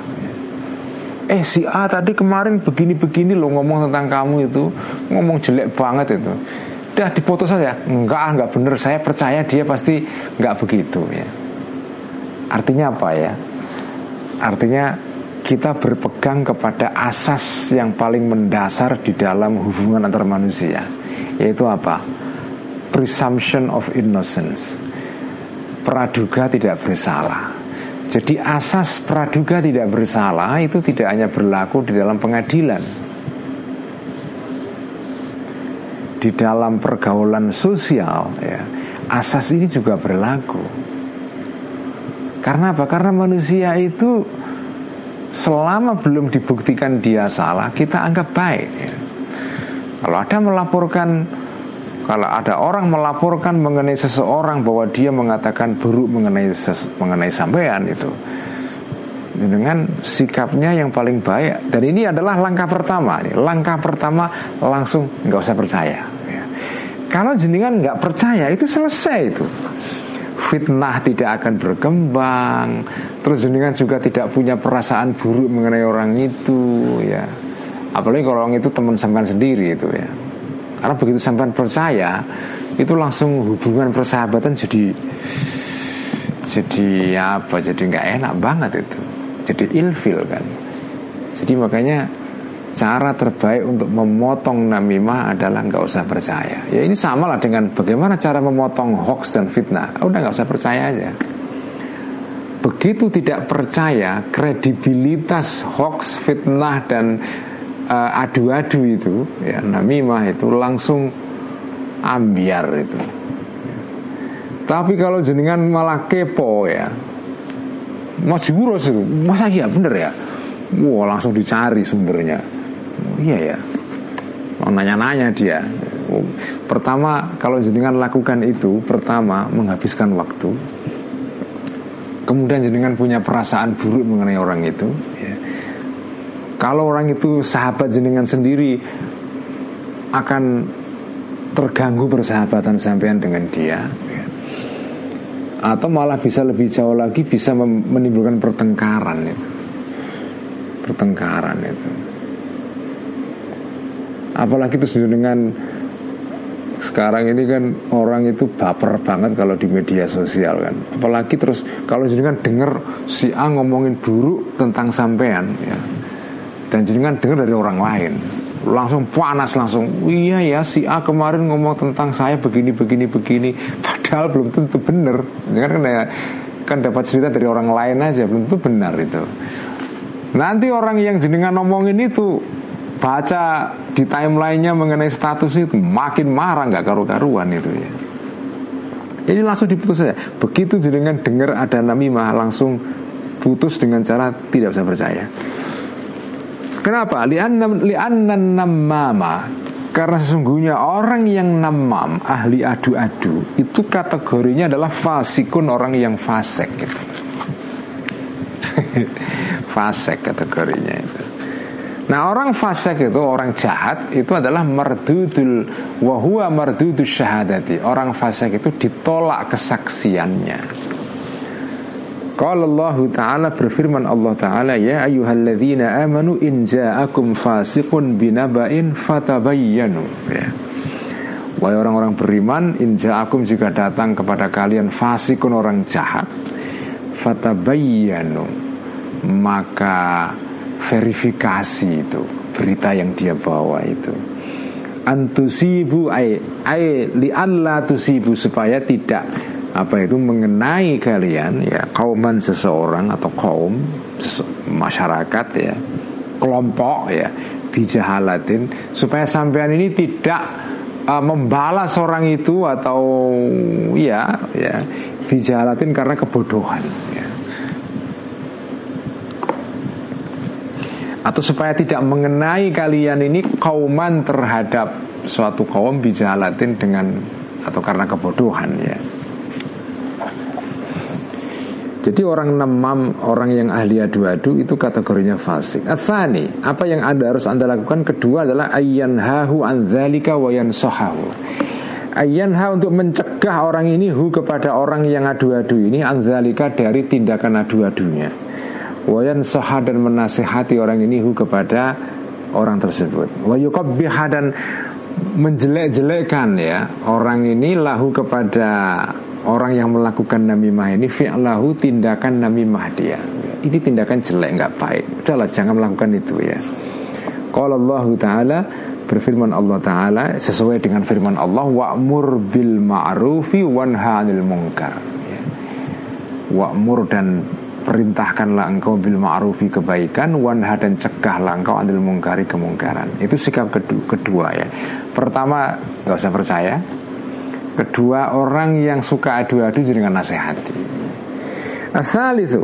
Eh si A tadi kemarin begini-begini lo ngomong tentang kamu itu ngomong jelek banget itu Udah diputus saja. Enggak, enggak benar Saya percaya dia pasti enggak begitu ya. Artinya apa ya? Artinya kita berpegang kepada asas yang paling mendasar di dalam hubungan antar manusia Yaitu apa? Presumption of innocence. Praduga tidak bersalah. Jadi asas praduga tidak bersalah itu tidak hanya berlaku di dalam pengadilan di dalam pergaulan sosial ya, asas ini juga berlaku. Karena apa? Karena manusia itu selama belum dibuktikan dia salah, kita anggap baik. Ya. Kalau ada melaporkan kalau ada orang melaporkan mengenai seseorang bahwa dia mengatakan buruk mengenai ses, mengenai sampean itu dengan sikapnya yang paling baik. Dan ini adalah langkah pertama. Nih langkah pertama langsung nggak usah percaya. Ya. Kalau jenengan nggak percaya itu selesai itu. Fitnah tidak akan berkembang. Terus jenengan juga tidak punya perasaan buruk mengenai orang itu ya. Apalagi kalau orang itu teman sampean sendiri itu ya. Karena begitu sampean percaya Itu langsung hubungan persahabatan jadi Jadi apa Jadi nggak enak banget itu Jadi ilfil kan Jadi makanya cara terbaik untuk memotong namimah adalah nggak usah percaya. Ya ini sama lah dengan bagaimana cara memotong hoax dan fitnah. Ah, udah nggak usah percaya aja. Begitu tidak percaya kredibilitas hoax, fitnah dan uh, adu-adu itu, ya namimah itu langsung ambiar itu. Tapi kalau jenengan malah kepo ya, masih itu, masa iya bener ya? Wah langsung dicari sumbernya iya ya mau nanya-nanya dia pertama kalau jenengan lakukan itu pertama menghabiskan waktu kemudian jenengan punya perasaan buruk mengenai orang itu ya. kalau orang itu sahabat jenengan sendiri akan terganggu persahabatan sampean dengan dia. Atau malah bisa lebih jauh lagi bisa menimbulkan pertengkaran itu. Pertengkaran itu. Apalagi terus dengan sekarang ini kan orang itu baper banget kalau di media sosial kan. Apalagi terus kalau jenengan dengar si A ngomongin buruk tentang sampean ya. Dan jenengan dengar dari orang lain langsung panas langsung iya ya si A kemarin ngomong tentang saya begini begini begini padahal belum tentu benar kan ya kan dapat cerita dari orang lain aja belum tentu benar itu nanti orang yang jenengan ngomongin itu baca di timelinenya mengenai status itu makin marah nggak karu-karuan itu ya. Ini langsung diputus saja. Begitu dengan dengar ada namimah langsung putus dengan cara tidak bisa percaya. Kenapa? Li'anna li'anna namama karena sesungguhnya orang yang namam ahli adu-adu itu kategorinya adalah fasikun orang yang fasek gitu. [laughs] fasek kategorinya itu. Nah orang fasik itu orang jahat itu adalah merdudul wahua merdudul syahadati. Orang fasik itu ditolak kesaksiannya. Kalau Allah Ta'ala berfirman Allah Ta'ala Ya ayuhalladzina amanu in ja'akum fasiqun binaba'in fatabayyanu. Ya. Wahai orang-orang beriman In ja'akum jika datang kepada kalian fasikun orang jahat Fatabayyanu. Maka verifikasi itu berita yang dia bawa itu. Antusibu ay ay li alla tusibu supaya tidak apa itu mengenai kalian ya kauman seseorang atau kaum masyarakat ya kelompok ya bijahalatin supaya sampean ini tidak uh, membalas orang itu atau ya ya bijahalatin karena kebodohan atau supaya tidak mengenai kalian ini kauman terhadap suatu kaum bijalatin dengan atau karena kebodohan ya. Jadi orang namam, orang yang ahli adu-adu itu kategorinya fasik. Athani, apa yang anda harus anda lakukan kedua adalah hahu anzalika wayan sohahu. ha untuk mencegah orang ini hu kepada orang yang adu-adu ini anzalika dari tindakan adu-adunya. Wayan soha dan menasehati orang ini hu kepada orang tersebut. Wayukabbiha dan menjelek-jelekkan ya orang ini lahu kepada orang yang melakukan namimah ini fi'lahu tindakan namimah dia. Ini tindakan jelek nggak baik. Udahlah jangan melakukan itu ya. Kalau Allah Taala berfirman Allah Taala sesuai dengan firman Allah wa'mur bil ma'rufi wanha 'anil munkar. Ya. Wa'mur dan perintahkanlah engkau bil ma'rufi kebaikan wanha dan cegahlah engkau anil mungkari kemungkaran itu sikap kedua, kedua ya pertama nggak usah percaya kedua orang yang suka adu-adu dengan nasihati. Asal itu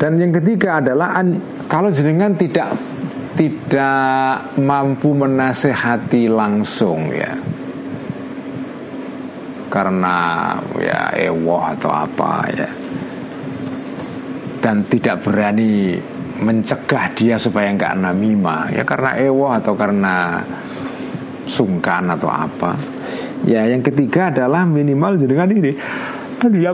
dan yang ketiga adalah kalau jenengan tidak tidak mampu menasehati langsung ya. Karena ya ewoh atau apa ya. Dan tidak berani mencegah dia supaya nggak namimah ya karena ewo atau karena sungkan atau apa. Ya yang ketiga adalah minimal jenengan ini dia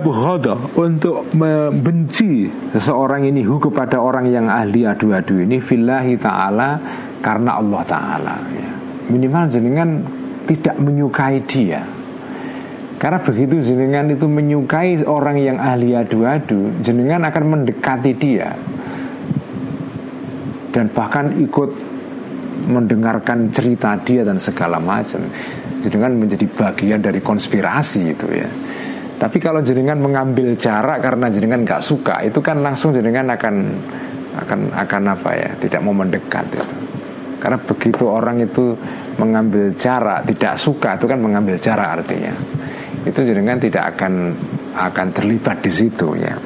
untuk membenci seseorang ini hu kepada orang yang ahli adu-adu ini fillahi ta'ala karena Allah ta'ala. Ya. minimal jenengan tidak menyukai dia. Karena begitu jenengan itu menyukai orang yang ahli adu-adu jenengan akan mendekati dia. Dan bahkan ikut mendengarkan cerita dia dan segala macam jenengan menjadi bagian dari konspirasi itu ya tapi kalau jenengan mengambil jarak karena jenengan nggak suka, itu kan langsung jenengan akan akan akan apa ya, tidak mau mendekat itu. Karena begitu orang itu mengambil jarak, tidak suka itu kan mengambil jarak artinya. Itu jenengan tidak akan akan terlibat di situ ya.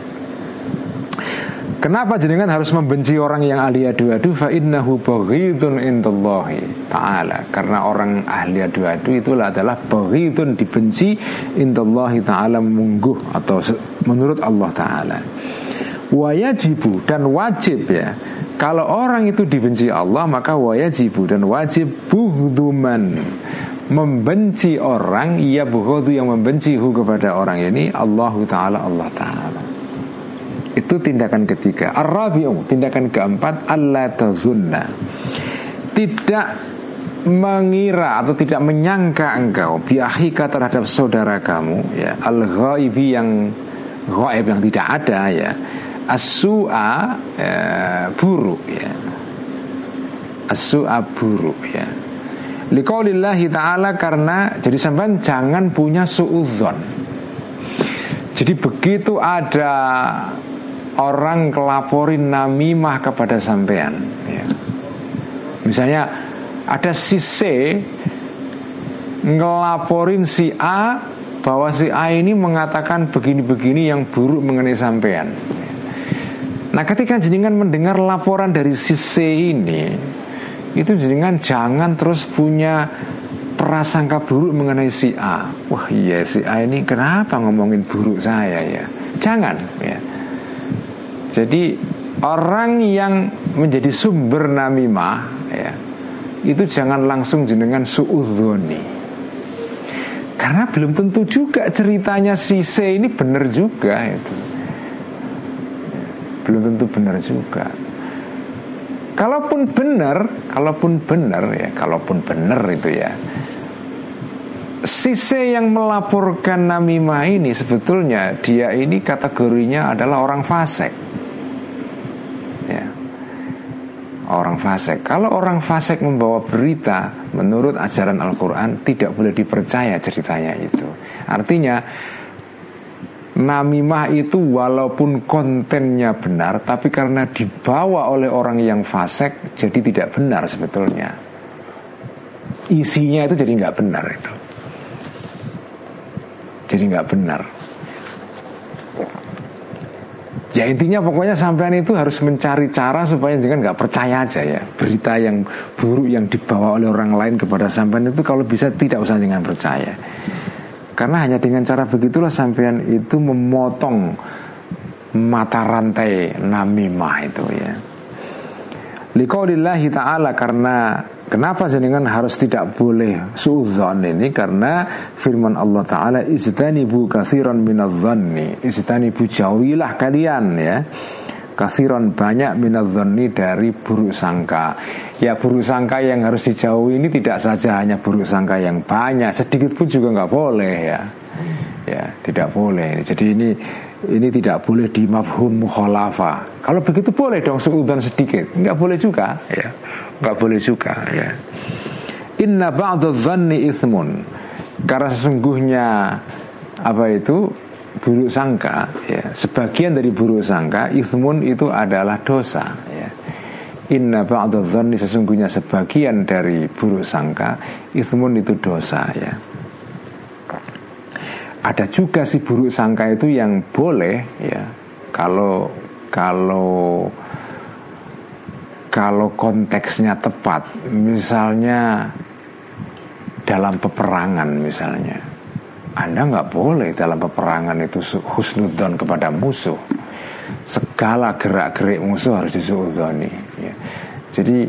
Kenapa jenengan harus membenci orang yang ahli adu-adu? Fa innahu baghidun indallahi ta'ala. Karena orang ahli adu-adu itulah adalah baghidun dibenci indallahi ta'ala mungguh atau menurut Allah ta'ala. Wayajibu dan wajib ya. Kalau orang itu dibenci Allah maka wayajibu dan wajib buhduman membenci orang ia buhdu yang membenci hu kepada orang ini Allah Ta'ala Allah Ta'ala itu tindakan ketiga. Ar-rabi'u, tindakan keempat, Allah tazunna. Tidak mengira atau tidak menyangka engkau biahika terhadap saudara kamu ya. Al-ghaibi yang ghaib yang tidak ada ya. As-su'a ya, buruk ya. As-su'a buruk ya. Liqaulillahi ta'ala karena jadi sampean jangan punya suudzon. Jadi begitu ada orang kelaporin namimah kepada sampean ya. Misalnya ada si C ngelaporin si A bahwa si A ini mengatakan begini-begini yang buruk mengenai sampean. Nah ketika jenengan mendengar laporan dari si C ini Itu jenengan jangan terus punya prasangka buruk mengenai si A Wah iya si A ini kenapa ngomongin buruk saya ya Jangan ya jadi orang yang menjadi sumber namimah ya, itu jangan langsung jenengan suudhoni. Karena belum tentu juga ceritanya si C ini benar juga itu. Belum tentu benar juga. Kalaupun benar, kalaupun benar ya, kalaupun benar itu ya. Si C yang melaporkan namimah ini sebetulnya dia ini kategorinya adalah orang fasik orang fasik. Kalau orang fasik membawa berita menurut ajaran Al-Quran tidak boleh dipercaya ceritanya itu. Artinya namimah itu walaupun kontennya benar tapi karena dibawa oleh orang yang fasik jadi tidak benar sebetulnya. Isinya itu jadi nggak benar itu. Jadi nggak benar. Ya intinya pokoknya sampean itu harus mencari cara supaya jangan nggak percaya aja ya berita yang buruk yang dibawa oleh orang lain kepada sampean itu kalau bisa tidak usah jangan percaya. Karena hanya dengan cara begitulah sampean itu memotong mata rantai namimah itu ya. Liqaulillahi ta'ala karena Kenapa jenengan harus tidak boleh suudzon ini? Karena firman Allah taala istanibu katsiran minadh-dhanni. Istanibu jauhilah kalian ya. Kathiran banyak minadh-dhanni dari buruk sangka. Ya buruk sangka yang harus dijauhi ini tidak saja hanya buruk sangka yang banyak sedikit pun juga nggak boleh ya. Ya tidak boleh jadi ini ini tidak boleh di mafhum mukhalafa. Kalau begitu boleh dong seudon sedikit, nggak boleh juga, ya, nggak boleh juga, ya. Inna ba'dadh-dhanni ithmun. Karena sesungguhnya apa itu buruk sangka, ya, sebagian dari buruk sangka ithmun itu adalah dosa, ya. Inna ba'dadh-dhanni sesungguhnya sebagian dari buruk sangka ithmun itu dosa, ya ada juga si buruk sangka itu yang boleh ya. Kalau kalau kalau konteksnya tepat. Misalnya dalam peperangan misalnya. Anda nggak boleh dalam peperangan itu husnudon kepada musuh. Segala gerak-gerik musuh harus disuudoni ya. jadi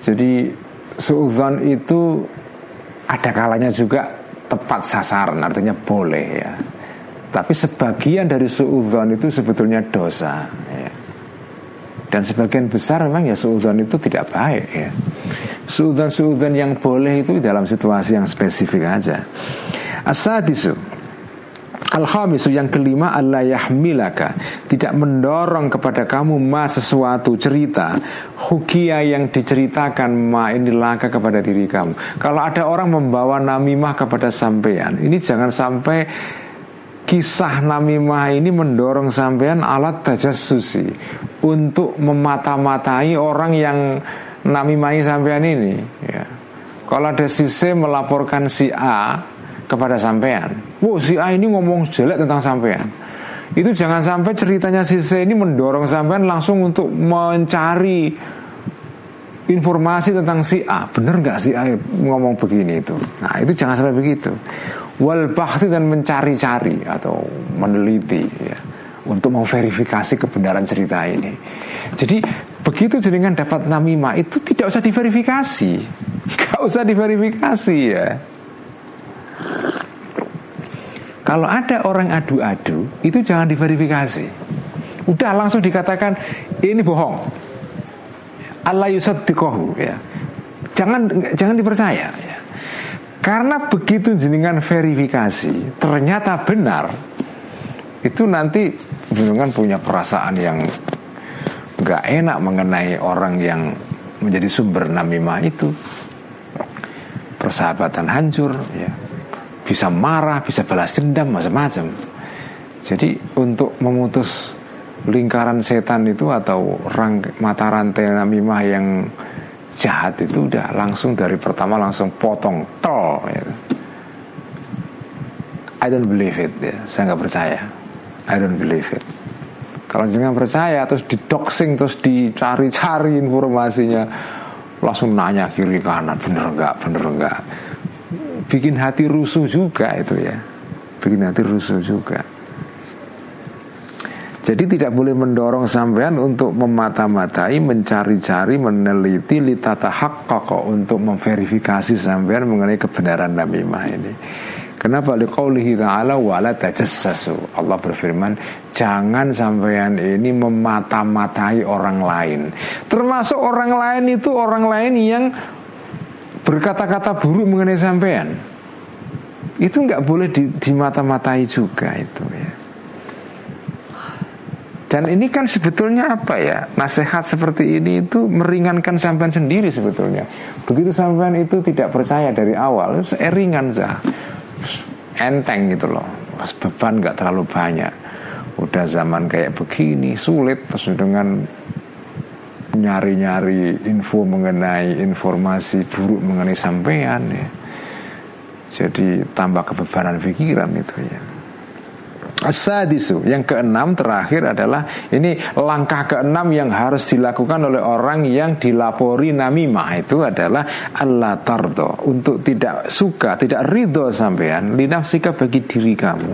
jadi suudon itu ada kalanya juga tepat sasaran artinya boleh ya. Tapi sebagian dari suudzon itu sebetulnya dosa ya. dan sebagian besar memang ya suudzon itu tidak baik ya. Suudzon-suudzon yang boleh itu dalam situasi yang spesifik aja. Asadisu Al-khamisu yang kelima Allah yahmilaka. Tidak mendorong kepada kamu ma sesuatu cerita. Hukia yang diceritakan ma ini laka kepada diri kamu. Kalau ada orang membawa namimah kepada sampean Ini jangan sampai kisah namimah ini mendorong sampean alat susi Untuk memata-matai orang yang namimahi sampean ini ya. Kalau ada sisi melaporkan si A kepada sampean. Wow, si A ini ngomong jelek tentang sampean. Itu jangan sampai ceritanya si C ini mendorong sampean langsung untuk mencari informasi tentang si A. Bener nggak si A ngomong begini itu? Nah, itu jangan sampai begitu. Wal bakti dan mencari-cari atau meneliti ya untuk memverifikasi kebenaran cerita ini. Jadi begitu jenengan dapat namimah itu tidak usah diverifikasi, [laughs] nggak usah diverifikasi ya. Kalau ada orang adu-adu, itu jangan diverifikasi. Udah langsung dikatakan ini bohong. Allah yusaddiqahu ya. Jangan jangan dipercaya ya. Karena begitu jenengan verifikasi ternyata benar, itu nanti jenengan punya perasaan yang nggak enak mengenai orang yang menjadi sumber namimah itu. Persahabatan hancur ya bisa marah, bisa balas dendam, macam-macam. Jadi untuk memutus lingkaran setan itu atau rang, mata rantai namimah yang jahat itu udah langsung dari pertama langsung potong tol. Ya. I don't believe it, ya. saya nggak percaya. I don't believe it. Kalau jangan percaya terus didoxing terus dicari-cari informasinya langsung nanya kiri kanan bener nggak bener nggak bikin hati rusuh juga itu ya bikin hati rusuh juga jadi tidak boleh mendorong sampean untuk memata-matai, mencari-cari, meneliti litata kok untuk memverifikasi sampean mengenai kebenaran namimah ini. Kenapa liqaulihi ta'ala wala tajassasu. Allah berfirman, jangan sampean ini memata-matai orang lain. Termasuk orang lain itu orang lain yang berkata-kata buruk mengenai sampean itu nggak boleh di, dimata-matai juga itu ya. Dan ini kan sebetulnya apa ya? Nasihat seperti ini itu meringankan sampean sendiri sebetulnya. Begitu sampean itu tidak percaya dari awal Saya ringan saja. Enteng gitu loh. Beban nggak terlalu banyak. Udah zaman kayak begini Sulit terus dengan nyari-nyari info mengenai informasi buruk mengenai sampean ya. Jadi tambah kebebanan pikiran itu ya. Asadisu yang keenam terakhir adalah ini langkah keenam yang harus dilakukan oleh orang yang dilapori namimah itu adalah Allah tardo untuk tidak suka tidak ridho sampean linafsika bagi diri kamu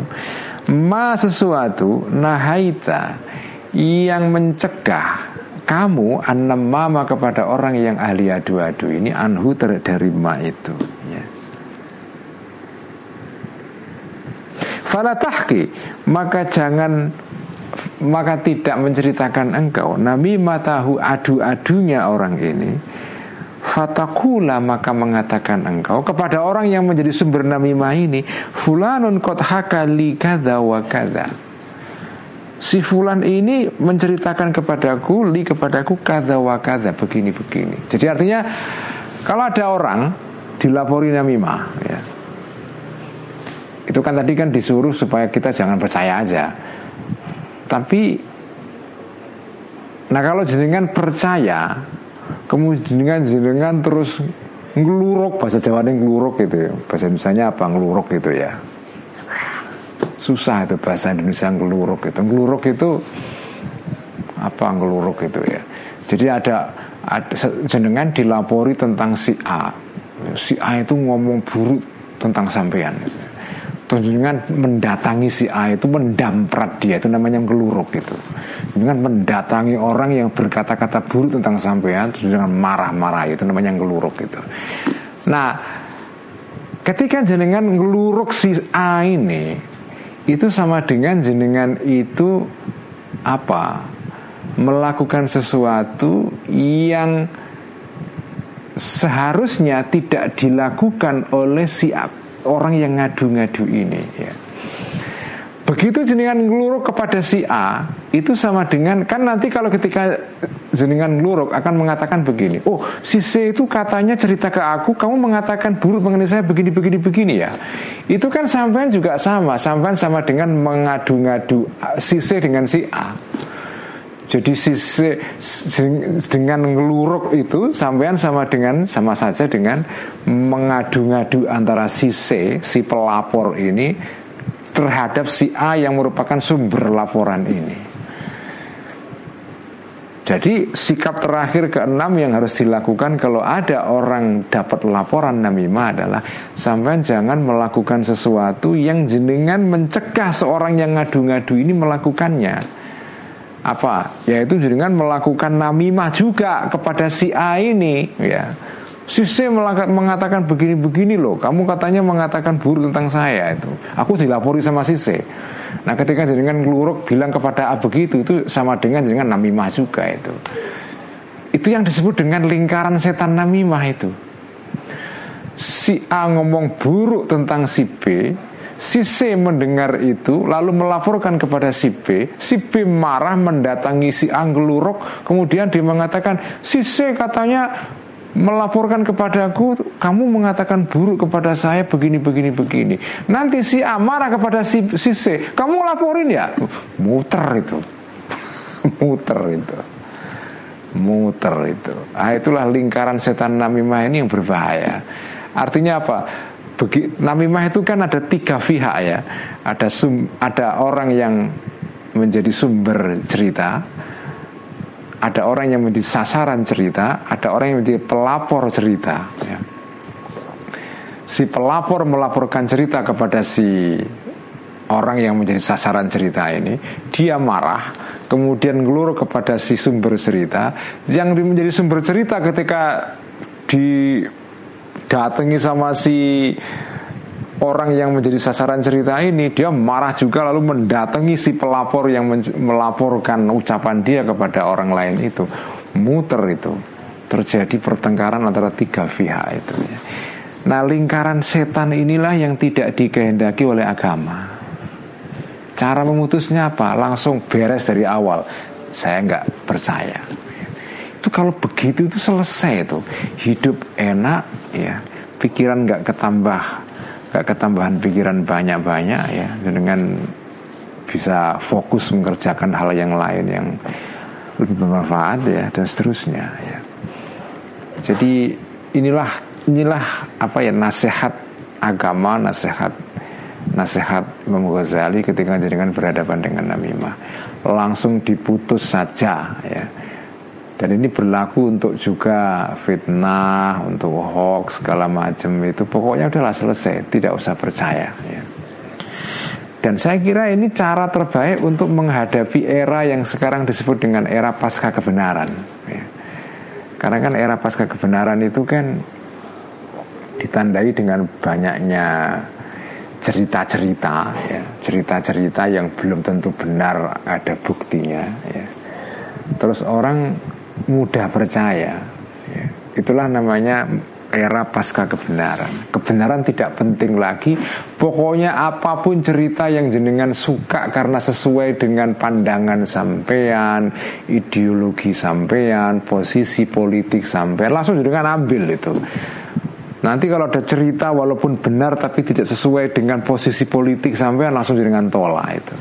ma sesuatu nahaita yang mencegah kamu anam mama kepada orang yang ahli adu-adu ini anhu dari ma itu ya. Falatahki maka jangan maka tidak menceritakan engkau nami matahu adu-adunya orang ini Fatakula maka mengatakan engkau kepada orang yang menjadi sumber namimah ini Fulanun kot hakali kada wa kada si fulan ini menceritakan kepadaku li kepadaku kada wa kada begini begini jadi artinya kalau ada orang dilapori namimah ya. Itu kan tadi kan disuruh supaya kita jangan percaya aja. Tapi nah kalau jenengan percaya kemudian jenengan terus ngeluruk bahasa Jawa ini ngeluruk gitu ya. Bahasa misalnya apa? Ngeluruk gitu ya susah itu bahasa Indonesia ngeluruk itu. Ngeluruk itu apa ngeluruk itu ya? Jadi ada, ada jenengan dilapori tentang si A. Si A itu ngomong buruk tentang sampean. Jenengan mendatangi si A itu mendamprat dia itu namanya ngeluruk itu. Jenengan mendatangi orang yang berkata-kata buruk tentang sampean terus dengan marah-marah itu namanya ngeluruk itu. Nah ketika jenengan ngeluruk si A ini itu sama dengan jenengan itu apa melakukan sesuatu yang seharusnya tidak dilakukan oleh si orang yang ngadu-ngadu ini ya. Begitu jenengan ngeluruk kepada si A Itu sama dengan Kan nanti kalau ketika jenengan ngeluruk Akan mengatakan begini Oh si C itu katanya cerita ke aku Kamu mengatakan buruk mengenai saya begini-begini begini ya. Itu kan sampean juga sama Sampean sama dengan mengadu-ngadu Si C dengan si A. Jadi sisi dengan ngeluruk itu sampean sama dengan sama saja dengan mengadu-ngadu antara si C, si pelapor ini terhadap si A yang merupakan sumber laporan ini. Jadi sikap terakhir keenam yang harus dilakukan kalau ada orang dapat laporan namimah adalah sampai jangan melakukan sesuatu yang jenengan mencegah seorang yang ngadu-ngadu ini melakukannya. Apa? Yaitu jenengan melakukan namimah juga kepada si A ini, ya Si C mengatakan begini-begini loh Kamu katanya mengatakan buruk tentang saya itu. Aku dilapori sama si C. Nah ketika jenengan ngeluruk bilang kepada A begitu Itu sama dengan jenengan namimah juga itu. Itu yang disebut dengan lingkaran setan namimah itu. Si A ngomong buruk tentang si B Si C mendengar itu lalu melaporkan kepada si B Si B marah mendatangi si A ngeluruk Kemudian dia mengatakan Si C katanya melaporkan kepadaku kamu mengatakan buruk kepada saya begini begini begini. Nanti si A marah kepada si, si C kamu laporin ya? Muter itu. [laughs] Muter itu. Muter itu. Ah, itulah lingkaran setan namimah ini yang berbahaya. Artinya apa? Begi, namimah itu kan ada tiga pihak ya. Ada sum, ada orang yang menjadi sumber cerita ada orang yang menjadi sasaran cerita, ada orang yang menjadi pelapor cerita. Ya. Si pelapor melaporkan cerita kepada si orang yang menjadi sasaran cerita ini, dia marah, kemudian ngeluruh kepada si sumber cerita, yang menjadi sumber cerita ketika didatangi sama si orang yang menjadi sasaran cerita ini dia marah juga lalu mendatangi si pelapor yang melaporkan ucapan dia kepada orang lain itu. Muter itu. Terjadi pertengkaran antara tiga pihak itu. Nah lingkaran setan inilah yang tidak dikehendaki oleh agama. Cara memutusnya apa? Langsung beres dari awal. Saya nggak percaya. Itu kalau begitu itu selesai itu. Hidup enak ya. Pikiran nggak ketambah ketambahan pikiran banyak-banyak ya dengan bisa fokus mengerjakan hal yang lain yang lebih bermanfaat ya dan seterusnya ya. Jadi inilah inilah apa ya nasihat agama, nasihat nasihat Imam Ghazali ketika dengan berhadapan dengan namimah. Langsung diputus saja ya dan ini berlaku untuk juga fitnah, untuk hoax segala macam itu pokoknya udahlah selesai, tidak usah percaya. Ya. Dan saya kira ini cara terbaik untuk menghadapi era yang sekarang disebut dengan era pasca kebenaran. Ya. Karena kan era pasca kebenaran itu kan ditandai dengan banyaknya cerita-cerita, ya. cerita-cerita yang belum tentu benar ada buktinya. Ya. Terus orang mudah percaya. Ya. Itulah namanya era pasca kebenaran. Kebenaran tidak penting lagi. Pokoknya apa pun cerita yang jenengan suka karena sesuai dengan pandangan sampean, ideologi sampean, posisi politik sampean, langsung jenengan ambil itu. Nanti kalau ada cerita walaupun benar tapi tidak sesuai dengan posisi politik sampean langsung jenengan tolak itu.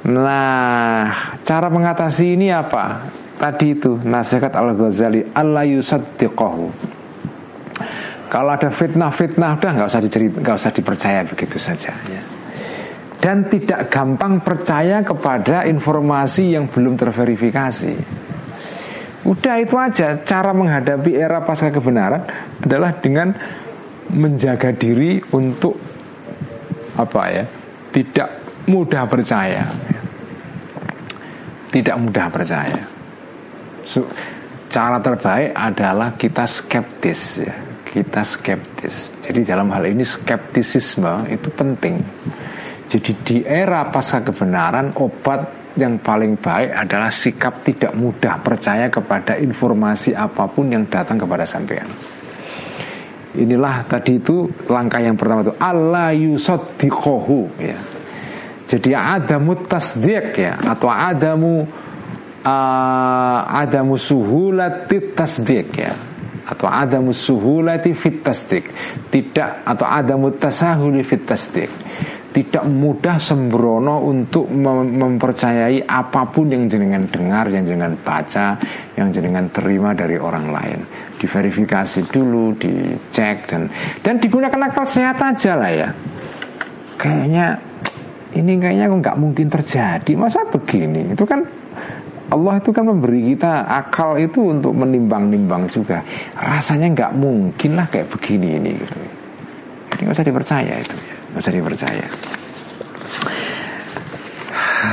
Nah, cara mengatasi ini apa? Tadi itu nasihat Al-Ghazali Allah yusaddiqahu. Kalau ada fitnah-fitnah Udah nggak usah dicerita, nggak usah dipercaya begitu saja ya. Dan tidak gampang percaya kepada informasi yang belum terverifikasi. Udah itu aja Cara menghadapi era pasca kebenaran Adalah dengan menjaga diri untuk Apa ya Tidak mudah percaya. Tidak mudah percaya cara terbaik adalah kita skeptis ya kita skeptis. Jadi dalam hal ini skeptisisme itu penting. Jadi di era pasca kebenaran obat yang paling baik adalah sikap tidak mudah percaya kepada informasi apa pun yang datang kepada sampean. Inilah tadi itu langkah yang pertama itu Allah yusaddiqohu ya. Jadi adamu tasdiq ya atau adamu uh, adamu suhulati tasdiq ya atau adamu suhulati fit tasdiq tidak atau adamu tasahuli fit tasdiq tidak mudah sembrono untuk mem mempercayai apa pun yang jenengan dengar, yang jenengan baca, yang jenengan terima dari orang lain. Diverifikasi dulu, dicek dan dan digunakan akal sehat aja lah ya. Kayaknya ini kayaknya nggak mungkin terjadi. Masa begini? Itu kan Allah itu kan memberi kita akal itu untuk menimbang-nimbang juga. Rasanya nggak mungkin lah kayak begini ini gitu. Jadi nggak usah dipercaya itu. Nggak usah dipercaya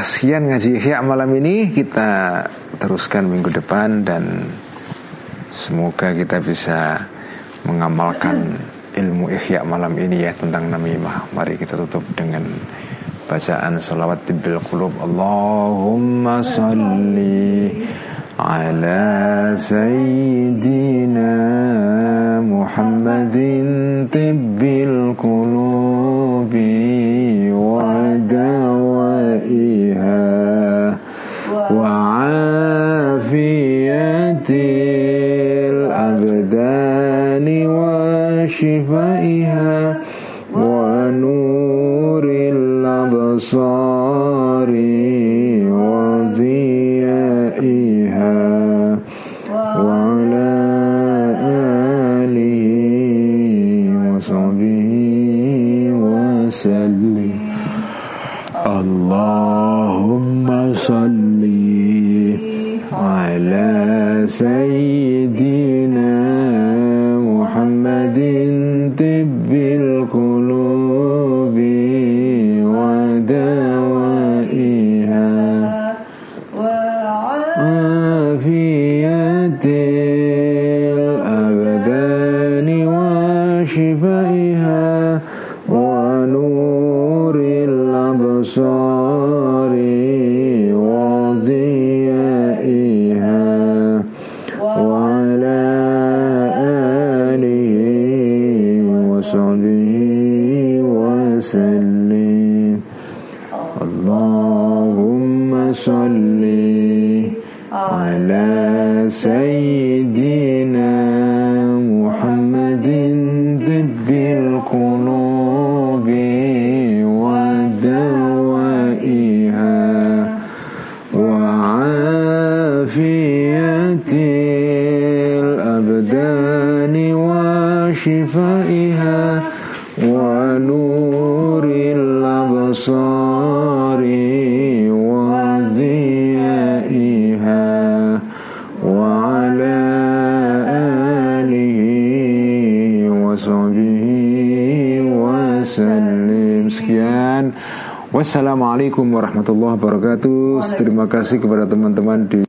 Sekian ngaji Ihya malam ini Kita teruskan minggu depan Dan semoga kita bisa Mengamalkan ilmu Ihya malam ini ya Tentang namimah Mari kita tutup dengan bacaan salawat tibbil qulub. Allahumma salli ala sayyidina Muhammadin tibbil qulubi wa الأبصار Wassalamualaikum warahmatullahi wabarakatuh. Terima kasih kepada teman-teman di